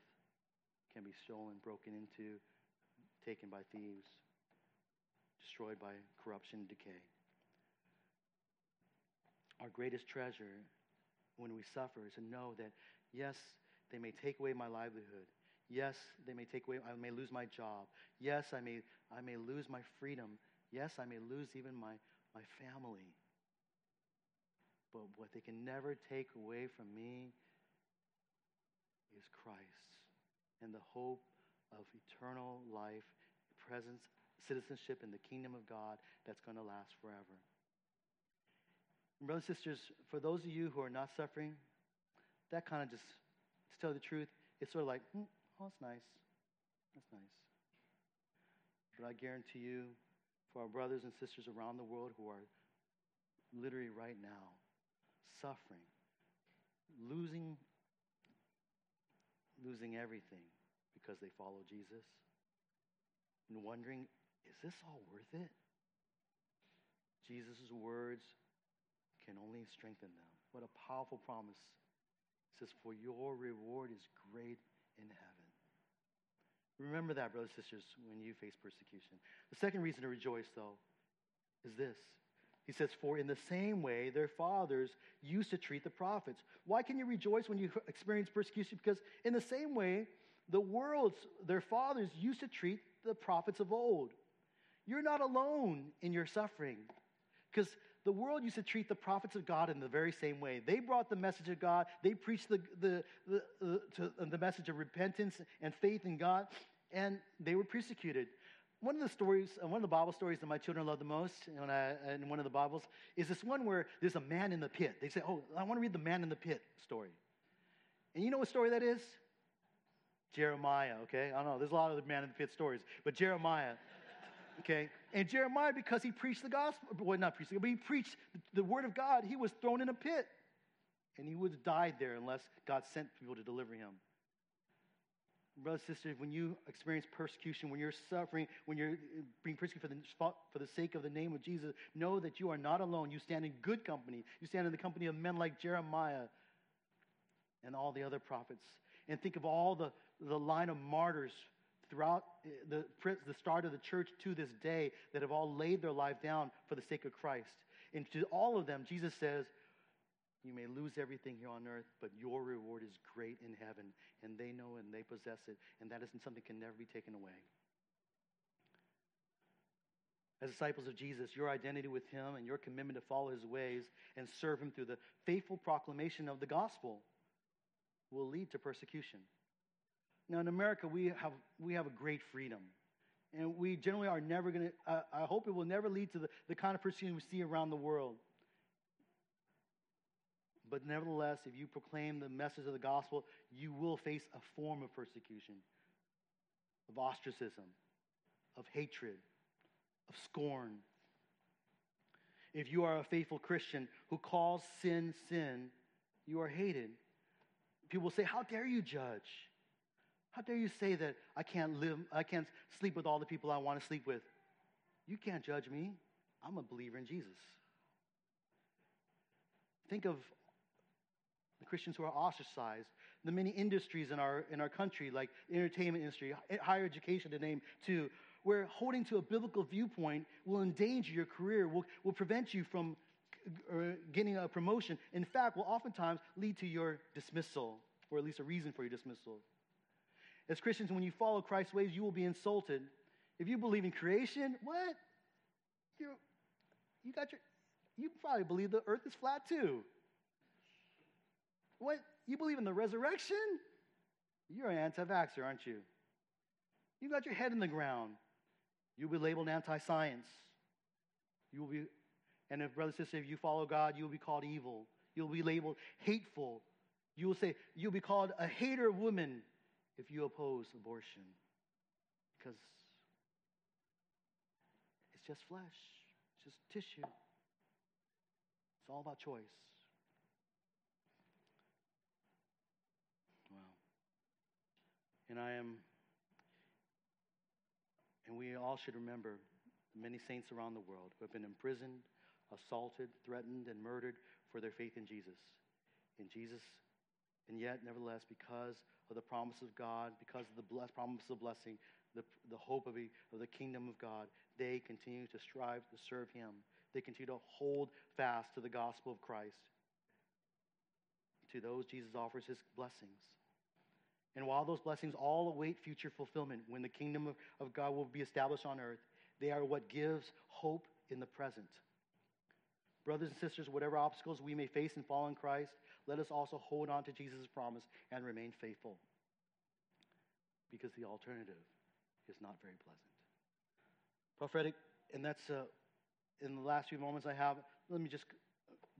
can be stolen, broken into, taken by thieves, destroyed by corruption and decay. Our greatest treasure when we suffer is to know that, yes, they may take away my livelihood. Yes, they may take away, I may lose my job. Yes, I may, I may lose my freedom. Yes, I may lose even my, my family. But what they can never take away from me is Christ and the hope of eternal life, presence, citizenship in the kingdom of God that's going to last forever. Brothers and sisters, for those of you who are not suffering, that kind of just, to tell the truth, it's sort of like, mm, oh, that's nice. That's nice. But I guarantee you, for our brothers and sisters around the world who are literally right now suffering, losing, losing everything because they follow Jesus, and wondering, is this all worth it? Jesus' words can only strengthen them. What a powerful promise. It says, For your reward is great in heaven. Remember that, brothers and sisters, when you face persecution. The second reason to rejoice, though, is this. He says, For in the same way their fathers used to treat the prophets. Why can you rejoice when you experience persecution? Because in the same way, the world's, their fathers used to treat the prophets of old. You're not alone in your suffering. Because the world used to treat the prophets of God in the very same way. They brought the message of God, they preached the, the, the, the, the message of repentance and faith in God, and they were persecuted. One of the stories, uh, one of the Bible stories that my children love the most when I, in one of the Bibles is this one where there's a man in the pit. They say, Oh, I want to read the man in the pit story. And you know what story that is? Jeremiah, okay? I don't know, there's a lot of the man in the pit stories, but Jeremiah. Okay? And Jeremiah, because he preached the gospel, well, not preached, but he preached the word of God, he was thrown in a pit. And he would have died there unless God sent people to deliver him. Brothers and sisters, when you experience persecution, when you're suffering, when you're being persecuted for the, for the sake of the name of Jesus, know that you are not alone. You stand in good company. You stand in the company of men like Jeremiah and all the other prophets. And think of all the, the line of martyrs throughout eh, the, the start of the church to this day that have all laid their life down for the sake of Christ. And to all of them, Jesus says, You may lose everything here on earth, but your reward is great in heaven. And they know and they possess it. And that isn't something that can never be taken away. As disciples of Jesus, your identity with Him and your commitment to follow His ways and serve Him through the faithful proclamation of the gospel will lead to persecution. Now, in America, we have, we have a great freedom. And we generally are never going to, uh, I hope it will never lead to the, the kind of persecution we see around the world. But nevertheless, if you proclaim the message of the gospel, you will face a form of persecution, of ostracism, of hatred, of scorn. If you are a faithful Christian who calls sin sin, you are hated. People say, How dare you judge? How dare you say that I can't live, I can't sleep with all the people I want to sleep with? You can't judge me. I'm a believer in Jesus. Think of the Christians who are ostracized, the many industries in our, in our country, like entertainment industry, higher education to name two, where holding to a biblical viewpoint will endanger your career, will, will prevent you from uh, getting a promotion. In fact, will oftentimes lead to your dismissal, or at least a reason for your dismissal. As Christians, when you follow Christ's ways, you will be insulted. If you believe in creation, what? You, you got your, you probably believe the earth is flat too. What? You believe in the resurrection? You're an anti vaxxer, aren't you? You've got your head in the ground. You'll be labeled anti science. You will be, and if, brother, sister, if you follow God, you will be called evil. You'll be labeled hateful. You will say, you'll be called a hater of women if you oppose abortion because it's just flesh, it's just tissue. It's all about choice. And I am, and we all should remember the many saints around the world who have been imprisoned, assaulted, threatened, and murdered for their faith in Jesus. In Jesus, and yet, nevertheless, because of the promise of God, because of the bless, promise of blessing, the, the hope of, of the kingdom of God, they continue to strive to serve Him. They continue to hold fast to the gospel of Christ. To those, Jesus offers His blessings. And while those blessings all await future fulfillment, when the kingdom of, of God will be established on earth, they are what gives hope in the present. Brothers and sisters, whatever obstacles we may face in following Christ, let us also hold on to Jesus' promise and remain faithful. Because the alternative is not very pleasant. Prophetic, and that's uh, in the last few moments I have, let me just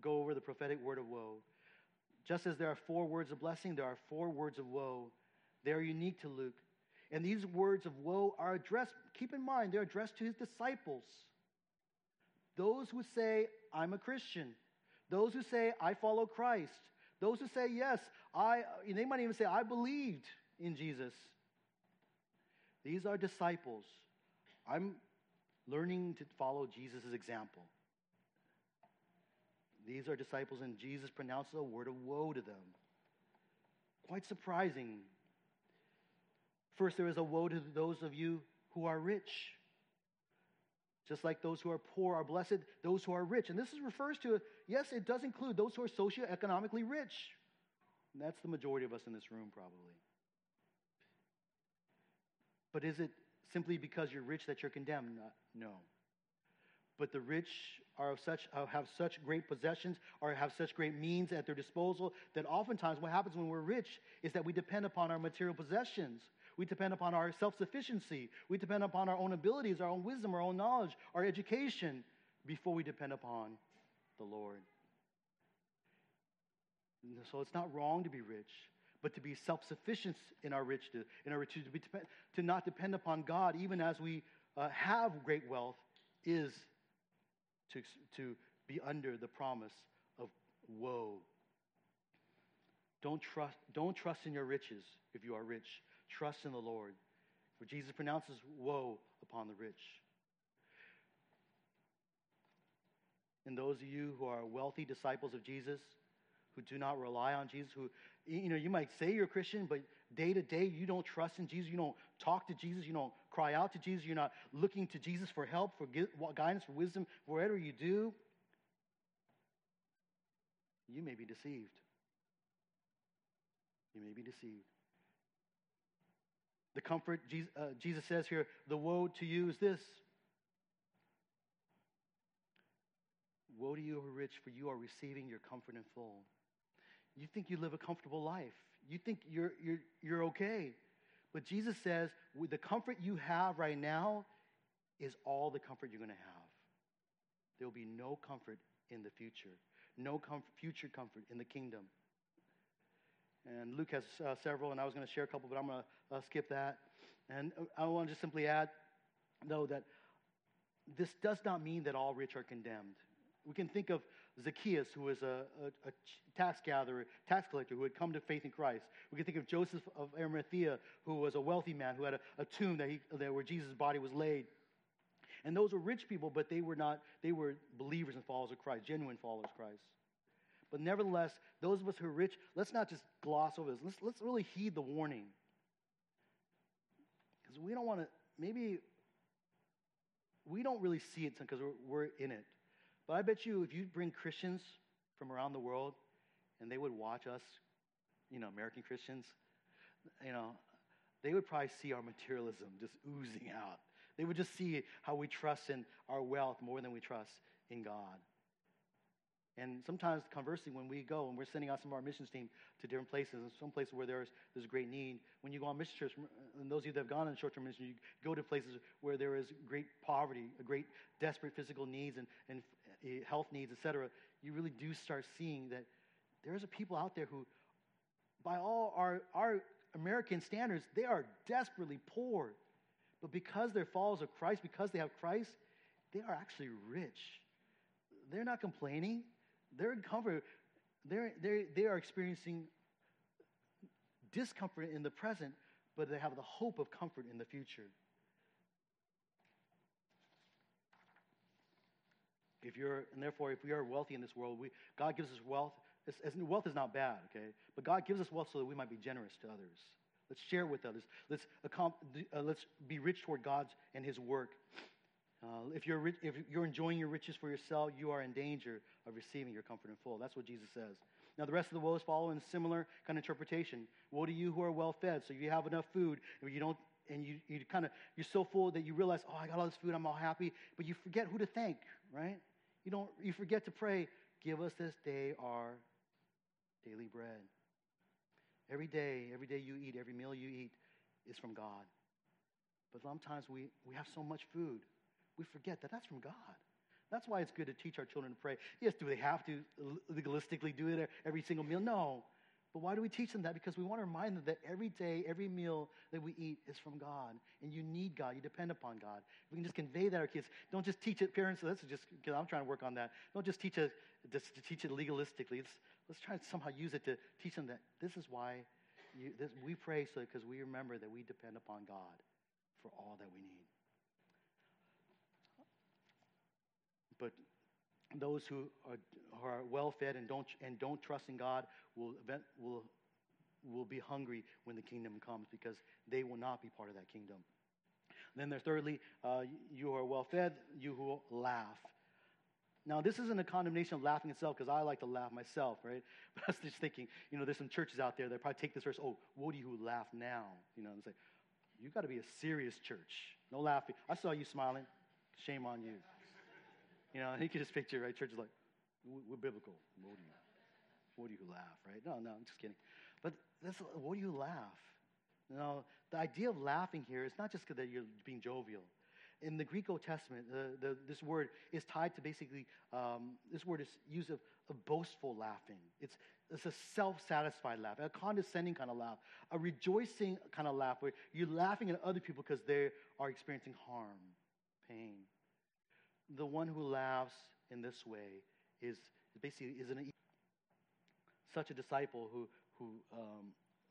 go over the prophetic word of woe. Just as there are four words of blessing, there are four words of woe. They are unique to Luke. And these words of woe are addressed, keep in mind, they're addressed to his disciples. Those who say, I'm a Christian. Those who say, I follow Christ. Those who say, yes, I, they might even say, I believed in Jesus. These are disciples. I'm learning to follow Jesus' example. These are disciples, and Jesus pronounces a word of woe to them. Quite surprising. First, there is a woe to those of you who are rich. Just like those who are poor are blessed, those who are rich. And this is, refers to, yes, it does include those who are socioeconomically rich. And that's the majority of us in this room, probably. But is it simply because you're rich that you're condemned? No. But the rich are of such, have such great possessions or have such great means at their disposal that oftentimes what happens when we're rich is that we depend upon our material possessions. We depend upon our self sufficiency. We depend upon our own abilities, our own wisdom, our own knowledge, our education before we depend upon the Lord. So it's not wrong to be rich, but to be self sufficient in our riches, in our riches, to, be, to not depend upon God, even as we uh, have great wealth, is to, to be under the promise of woe. Don't trust, don't trust in your riches if you are rich. Trust in the Lord. For Jesus pronounces woe upon the rich. And those of you who are wealthy disciples of Jesus, who do not rely on Jesus, who, you know, you might say you're a Christian, but day to day you don't trust in Jesus, you don't talk to Jesus, you don't cry out to Jesus, you're not looking to Jesus for help, for guidance, for wisdom, wherever you do, you may be deceived. You may be deceived. The comfort Jesus, uh, says here, the woe to you is this. Woe to you who are rich, for you are receiving your comfort in full. You think you live a comfortable life. You think you're, you're, you're okay. But Jesus says, the comfort you have right now is all the comfort you're going to have. There will be no comfort in the future, no future comfort in the kingdom. And Luke has uh, several, and I was going to share a couple, but I'm going to uh, skip that. And uh, I want to just simply add, though, that this does not mean that all rich are condemned. We can think of Zacchaeus, who was a, a, a, tax gatherer, tax collector, who had come to faith in Christ. We can think of Joseph of Arimathea, who was a wealthy man who had a, a tomb that he, that where Jesus' body was laid. And those were rich people, but they were not, they were believers and followers of Christ, genuine followers of Christ. But nevertheless, those of us who are rich, let's not just gloss over this. Let's, let's really heed the warning. Because we don't want to, maybe we don't really see it because we're, we're in it. But I bet you if you bring Christians from around the world and they would watch us, you know, American Christians, you know, they would probably see our materialism just oozing out. They would just see how we trust in our wealth more than we trust in God. And sometimes, conversely, when we go and we're sending out some of our missions team to different places, and some places where there's, there's great need, when you go on mission trips, and those of you that have gone on short term mission, you go to places where there is great poverty, a great desperate physical needs, and, and eh, health needs, etc., you really do start seeing that there's a people out there who, by all our, our American standards, they are desperately poor. But because they're followers of Christ, because they have Christ, they are actually rich. They're not complaining they're in comfort. They're, they're, they are experiencing discomfort in the present, but they have the hope of comfort in the future. If you're, and therefore, if we are wealthy in this world, we, God gives us wealth. It's, it's, wealth is not bad, okay? But God gives us wealth so that we might be generous to others. Let's share with others. Let's, uh, let's be rich toward God's and His work. Uh, if, you're, if you're enjoying your riches for yourself, you are in danger of receiving your comfort in full. That's what Jesus says. Now, the rest of the woes follow in similar kind of interpretation. Woe to you who are well fed. So you have enough food, and you don't, and you, you kind of you're so full that you realize, oh, I got all this food, I'm all happy, but you forget who to thank, right? You don't. You forget to pray. Give us this day our daily bread. Every day, every day you eat, every meal you eat is from God. But sometimes we, we have so much food, we forget that that's from God. That's why it's good to teach our children to pray. Yes, do they have to legalistically do it every single meal? No. But why do we teach them that? Because we want to remind them that every day, every meal that we eat is from God. And you need God. You depend upon God. If we can just convey that to our kids. Don't just teach it, parents. Let's just, because I'm trying to work on that. Don't just teach it, just to teach it legalistically. Let's, let's try to somehow use it to teach them that this is why you, this, we pray so because we remember that we depend upon God for all that we need. But those who are, are well fed and don't, and don't trust in God will, event, will, will be hungry when the kingdom comes because they will not be part of that kingdom. Then there's thirdly, uh, you are well fed, you who laugh. Now, this isn't a condemnation of laughing itself because I like to laugh myself, right? But I was just thinking, you know, there's some churches out there that probably take this verse, oh, you who laugh now? You know, and say, you got to be a serious church. No laughing. I saw you smiling. Shame on you. You know, and you can just picture, right? Church is like, we're biblical. What do you, what do you laugh, right? No, no, I'm just kidding. But that's, what do you laugh? You know, the idea of laughing here is not just that you're being jovial. In the Greek Old Testament, the, the, this word is tied to basically, um, this word is used of, of boastful laughing. It's, it's a self satisfied laugh, a condescending kind of laugh, a rejoicing kind of laugh where you're laughing at other people because they are experiencing harm, pain the one who laughs in this way is basically is an such a disciple who who um,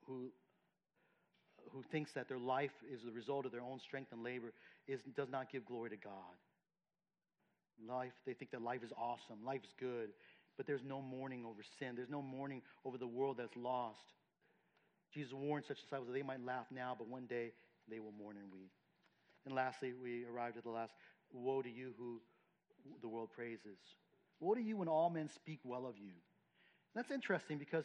who who thinks that their life is the result of their own strength and labor is does not give glory to God. Life, they think that life is awesome, life is good, but there's no mourning over sin. There's no mourning over the world that's lost. Jesus warned such disciples that they might laugh now, but one day they will mourn and weep. And lastly, we arrived at the last Woe to you who the world praises. Woe to you when all men speak well of you. That's interesting because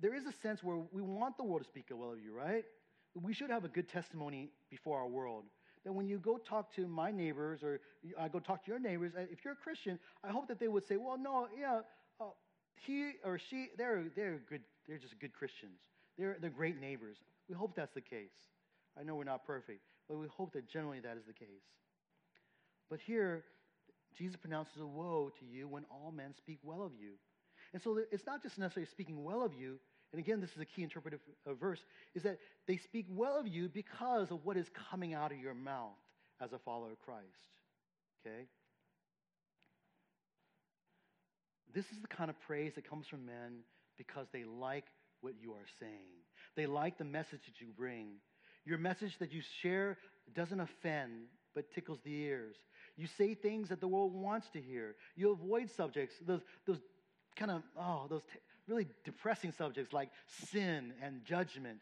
there is a sense where we want the world to speak well of you, right? We should have a good testimony before our world. That when you go talk to my neighbors or I go talk to your neighbors, uh, if you're a Christian, I hope that they would say, well, no, yeah, uh, he or she, they're, they're good, they're just good Christians. They're, they're great neighbors. We hope that's the case. I know we're not perfect, but we hope that generally that is the case. But here, Jesus pronounces a woe to you when all men speak well of you. And so it's not just necessarily speaking well of you, and again, this is a key interpretive uh, verse, is that they speak well of you because of what is coming out of your mouth as a follower of Christ. Okay? This is the kind of praise that comes from men because they like what you are saying. They like the message that you bring. Your message that you share doesn't offend, but tickles the ears. You say things that the world wants to hear. You avoid subjects, those, those kind of, oh, those t- really depressing subjects like sin and judgment.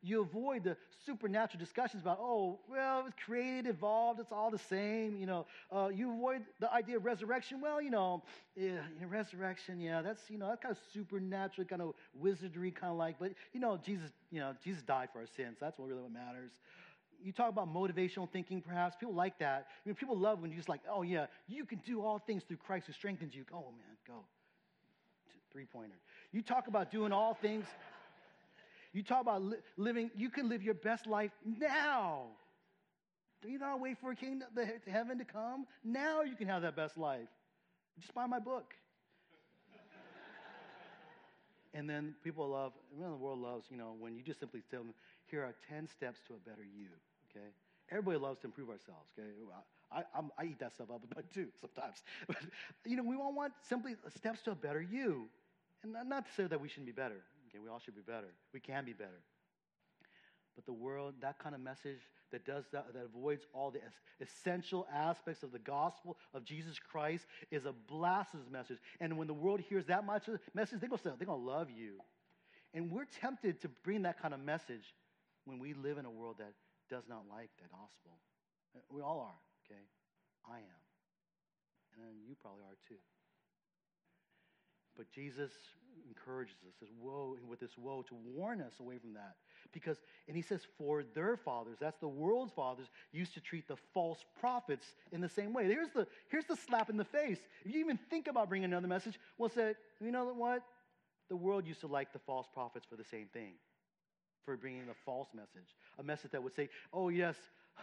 You avoid the supernatural discussions about, oh, well, it was created, evolved, it's all the same. You know, uh, you avoid the idea of resurrection. Well, you know, yeah, resurrection, yeah, that's, you know, that kind of supernatural, kind of wizardry, kind of like, but, you know, Jesus, you know, Jesus died for our sins. That's what really what matters you talk about motivational thinking, perhaps. People like that. I mean, people love when you're just like, oh, yeah, you can do all things through Christ who strengthens you. Oh, man, go. Three pointer. You talk about doing all things. You talk about li- living, you can live your best life now. Do you not wait for a kingdom, the heaven to come? Now you can have that best life. Just buy my book. And then people love, everyone in the world loves, you know, when you just simply tell them, here are 10 steps to a better you okay? Everybody loves to improve ourselves, okay? I, I'm, I eat that stuff up but too sometimes. But, you know, we all want simply steps to a better you. And not to say that we shouldn't be better, okay? We all should be better. We can be better. But the world, that kind of message that does that, that avoids all the essential aspects of the gospel of Jesus Christ, is a blasphemous message. And when the world hears that much message, they're gonna say, they're gonna love you. And we're tempted to bring that kind of message when we live in a world that does not like the gospel. Uh, we all are, okay? I am. And you probably are too. But Jesus encourages us, says, woe, with this woe, to warn us away from that. Because, and he says, for their fathers, that's the world's fathers, used to treat the false prophets in the same way. Here's the, here's the slap in the face. If you even think about bringing another message, well, say, you know what? The world used to like the false prophets for the same thing, for bringing a false message, a message that would say, oh, yes,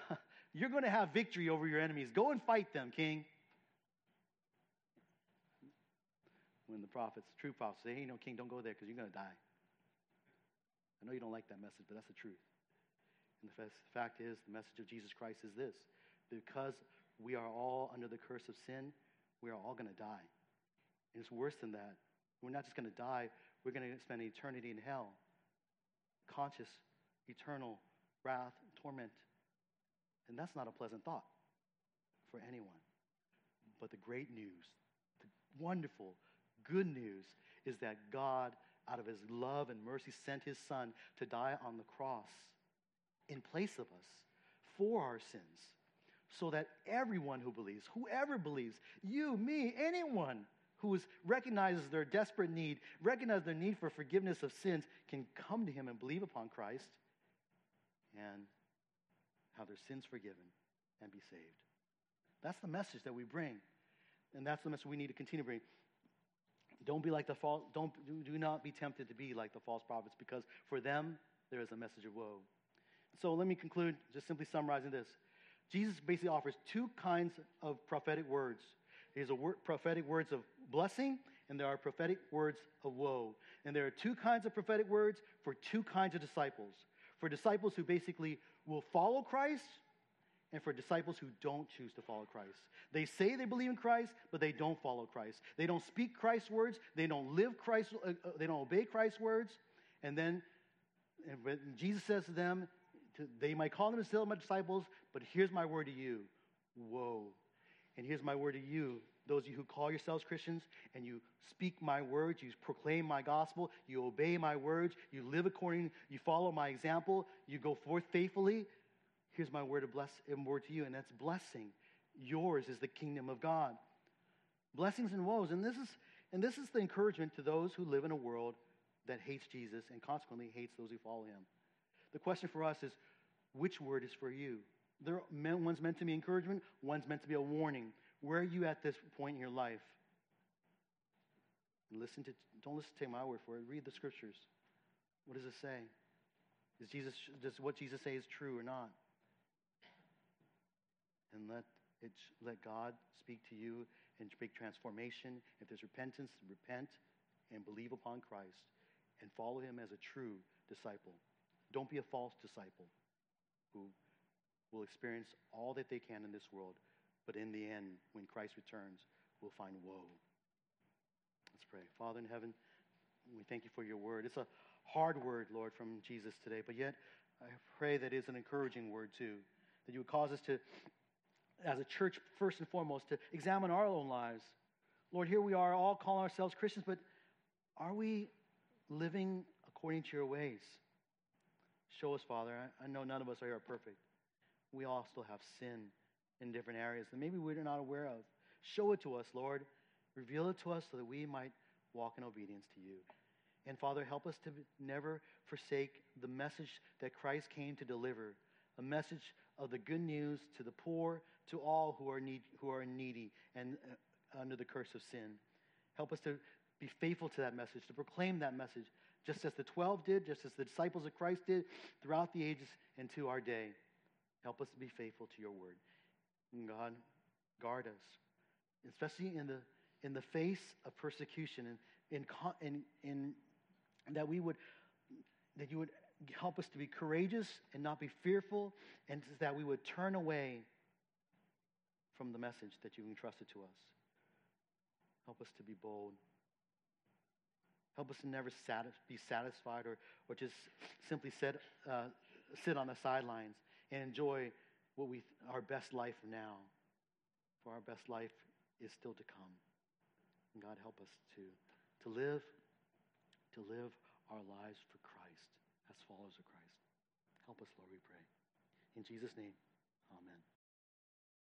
you're going to have victory over your enemies. Go and fight them, king. When the prophets, true prophets, say, hey, no, king, don't go there because you're going to die. I know you don't like that message, but that's the truth. And the fact is, the message of Jesus Christ is this because we are all under the curse of sin, we are all going to die. And it's worse than that. We're not just going to die, we're going to spend eternity in hell. Conscious, eternal wrath, torment. And that's not a pleasant thought for anyone. But the great news, the wonderful, good news is that God, out of his love and mercy, sent his son to die on the cross in place of us for our sins, so that everyone who believes, whoever believes, you, me, anyone who recognizes their desperate need, recognizes their need for forgiveness of sins, can come to him and believe upon Christ and have their sins forgiven and be saved. That's the message that we bring. And that's the message we need to continue to bring. Don't be like the false, don't, do not be tempted to be like the false prophets because for them, there is a message of woe. So let me conclude just simply summarizing this. Jesus basically offers two kinds of prophetic words. There's a word, prophetic words of blessing, and there are prophetic words of woe. And there are two kinds of prophetic words for two kinds of disciples. For disciples who basically will follow Christ and for disciples who don't choose to follow Christ. They say they believe in Christ, but they don't follow Christ. They don't speak Christ's words, they don't live Christ, uh, uh, they don't obey Christ's words. And then and Jesus says to them, to, they might call themselves my disciples, but here's my word to you. Woe. And here's my word to you, those of you who call yourselves Christians and you speak my words, you proclaim my gospel, you obey my words, you live according, you follow my example, you go forth faithfully. Here's my word of bless, word to you, and that's blessing. Yours is the kingdom of God. Blessings and woes, and this is and this is the encouragement to those who live in a world that hates Jesus and consequently hates those who follow him. The question for us is, which word is for you? There, one's meant to be encouragement, one's meant to be a warning. Where are you at this point in your life? listen to, don't listen to my word for it. Read the scriptures. What does it say? Is Jesus, does what Jesus say is true or not? And let it, let God speak to you and speak transformation. If there's repentance, repent and believe upon Christ and follow him as a true disciple. Don't be a false disciple who will experience all that they can in this world, but in the end, when Christ returns, will find woe. Let's pray. Father in heaven, we thank you for your word. It's a hard word, Lord, from Jesus today, but yet I pray that it's an encouraging word too, that you would cause us to as a church, first and foremost, to examine our own lives. Lord, here we are, all calling ourselves Christians, but are we living according to your ways? Show us, Father. I, know none of us are here perfect. We all still have sin in different areas that maybe we're not aware of. Show it to us, Lord. Reveal it to us so that we might walk in obedience to you. And Father, help us to never forsake the message that Christ came to deliver a message of the good news to the poor, to all who are, need, who are needy and uh, under the curse of sin. Help us to be faithful to that message, to proclaim that message, just as the 12 did, just as the disciples of Christ did throughout the ages and to our day. Help us to be faithful to your word. And God, guard us, especially in the, in the face of persecution and in, in, in, that we would, that you would help us to be courageous and not be fearful, and that we would turn away from the message that you've entrusted to us. Help us to be bold. Help us to never satis- be satisfied or, or just simply set, uh, sit on the sidelines and enjoy what we our best life now. For our best life is still to come. And God help us to, to live, to live our lives for Christ as followers of Christ. Help us, Lord, we pray. In Jesus' name, amen.